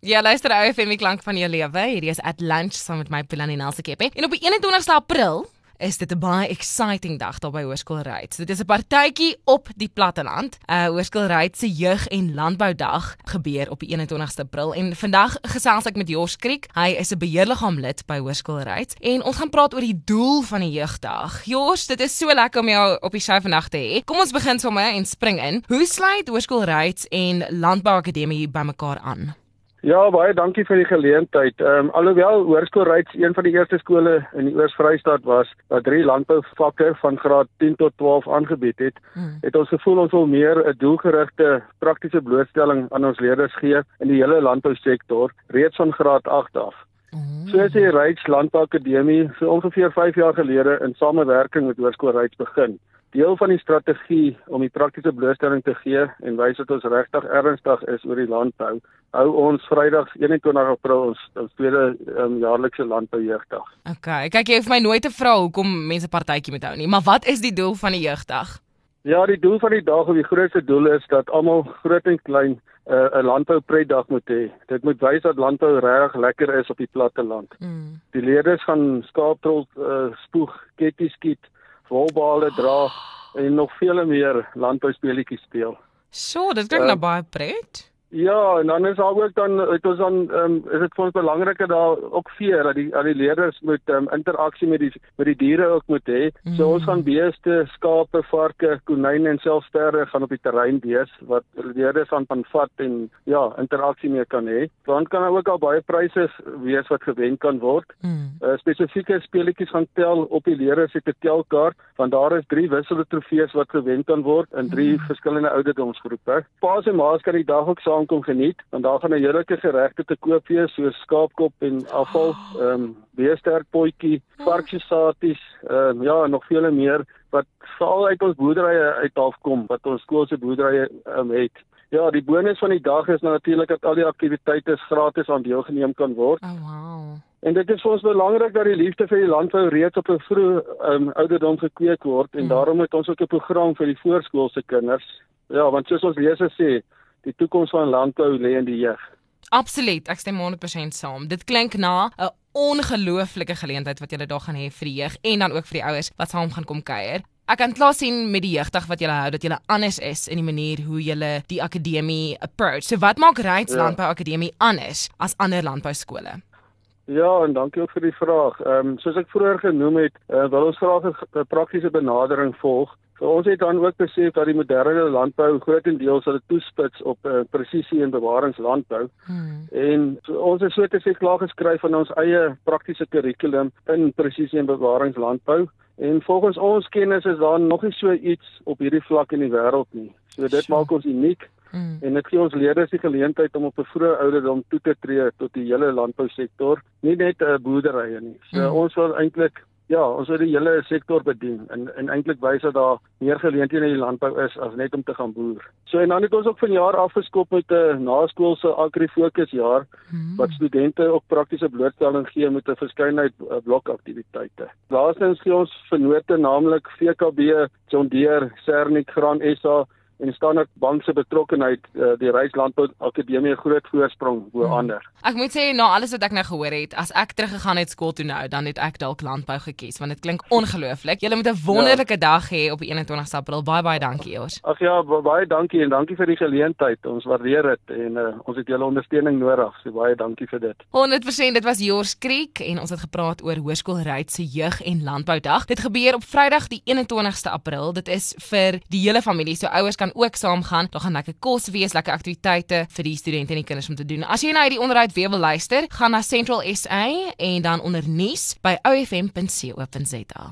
Ja, luister ou FM die klank van jou lewe. Hierdie is at lunch saam met my Pilani Nelsie Kepe. En op die 21ste April is dit 'n baie exciting dag daar by Hoërskool Ryds. Dit is 'n partytjie op die platteland. Uh Hoërskool Ryds se jeug- en landboudag gebeur op die 21ste April en vandag gesels ek met Jos Kriek. Hy is 'n beheerliggaamlid by Hoërskool Ryds en ons gaan praat oor die doel van die jeugdag. Jos, dit is so lekker om jou op die show vandag te hê. Kom ons begin sommer en spring in. Hoe sluit Hoërskool Ryds en Landbou Akademie bymekaar aan? Ja, baie dankie vir die geleentheid. Ehm um, alhoewel Hoërskool Ryds een van die eerste skole in die Oos-Vrystaat was wat drie landbouvakke van graad 10 tot 12 aangebied het, hmm. het ons gevoel ons wil meer 'n doelgerigte praktiese blootstelling aan ons leerders gee in die hele landbousektor reeds van graad 8 af. So as die Ryds Landbou Akademie so ongeveer 5 jaar gelede in samewerking met Hoërskool Ryds begin deel van die strategie om die praktiese blootstelling te gee en wys dat ons regtig ernstig is oor die landbou. Hou ons Vrydag 21 April ons, ons tweede um, jaarlikse landboujeugdag. OK, kyk jy vir my nooit te vra hoekom mense partytjie moet hou nie, maar wat is die doel van die jeugdag? Ja, die doel van die dag of die grootste doel is dat almal groot en klein uh, 'n landboupretdag moet hê. Dit moet wys dat landbou regtig lekker is op die platte land. Mm. Die leerders gaan skaaptrol uh, spoeg, ketty skiet, wolbale dra en nog vele meer landbouspeletjies speel. So, dit klink uh, nou baie pret. Ja, en dan is daar ook dan het ons dan um, is dit vir ons belangriker daar ook vee dat die al die leerders moet um, interaksie met die met die diere ook moet hê. Mm. So ons gaan beeste, skape, varke, konyne en selfs sterre gaan op die terrein wees wat leerders van van vat en ja, interaksie mee kan hê. Dan kan daar ook al baie pryse wees wat gewen kan word. Mm. Uh, spesifieke speletjies gaan tel op die leerders se telkaart want daar is drie wisselde trofees wat gewen kan word in drie mm. verskillende ouderdomsgroepe. Paas en maas kan die dag ook saam kom geniet want daar gaan 'n heerlike geregte te koop wees soos skaapkop en afval, ehm um, beesterk potjie, varksesaties, ehm um, ja, nog vele meer wat veral uit ons boerderye uit afkom wat ons skool se boerderye um, het. Ja, die bonus van die dag is natuurlik dat al die aktiwiteite gratis aan deelgeneem kan word. Oh wow. En dit is vir ons belangrik dat die liefde vir die landbou reeds op 'n vroeë um, ouderdom gekweek word en mm. daarom het ons ook 'n program vir die voorskoolse kinders. Ja, want soos ons lees sê, die toekoms van landbou lê in die jeug. Absoluut, ek stem 100% saam. Dit klink na 'n ongelooflike geleentheid wat julle daar gaan hê vir die jeug en dan ook vir die ouers wat saam gaan kom kuier. Ek kan klaar sien met die jeugdag wat julle hou dat julle anders is in die manier hoe julle die akademie approach. So wat maak Ryds ja. Landbou Akademie anders as ander landbou skole? Ja, en dankie ook vir die vraag. Ehm um, soos ek vroeër genoem het, uh, wil ons graag 'n praktiese benadering volg So ons het dan ook besef dat die moderne landbou grootendeels hulle toespits op uh, presisie en bewaringslandbou. Hmm. En so, ons het so te sê klaar geskryf van ons eie praktiese kurrikulum in presisie en bewaringslandbou. En volgens ons kennis is daar nog nie so iets op hierdie vlak in die wêreld nie. So dit sure. maak ons uniek. Mm. En dit gee ons leerders die geleentheid om op 'n vroeë ouderdom toe te tree tot die hele landbousektor, nie net 'n uh, boerderye nie. So mm. ons wil eintlik Ja, ons wil die hele sektor bedien en en eintlik wys dat daar meer geleenthede in die landbou is as net om te gaan boer. So en dan het ons ook vanjaar afgeskop met 'n naskoolse agrifokus jaar hmm. wat studente ook praktiese blootstelling gee met 'n verskeidenheid eh, blokaktiwiteite. Laastens gee ons vennote naamlik VKB, John Deere, Sernik, Graan SA en Standard Bank se betrokkeheid uh, die Reislandbou Akademie groot voorsprong bo hmm. ander. Ek moet sê na alles wat ek nou gehoor het, as ek teruggegaan het skool toe nou, dan het ek dalk landbou gekies want dit klink ongelooflik. Julle moet 'n wonderlike ja. dag hê op 21 April. Baie baie dankie ons. Ag ja, baie dankie en dankie vir die geleentheid. Ons waardeer dit en uh, ons het julle ondersteuning nodig. So baie dankie vir dit. 100% dit was Jors Creek en ons het gepraat oor Hoërskool Ryds se jeug en landboudag. Dit gebeur op Vrydag die 21ste April. Dit is vir die hele familie. So ouers kan kan ook saamgaan. Daar gaan lekker kos wees, lekker aktiwiteite vir die studente en die kinders om te doen. As jy nou hierdie onderhoud weer wil luister, gaan na Central SA en dan onder nuus by ofm.co.za.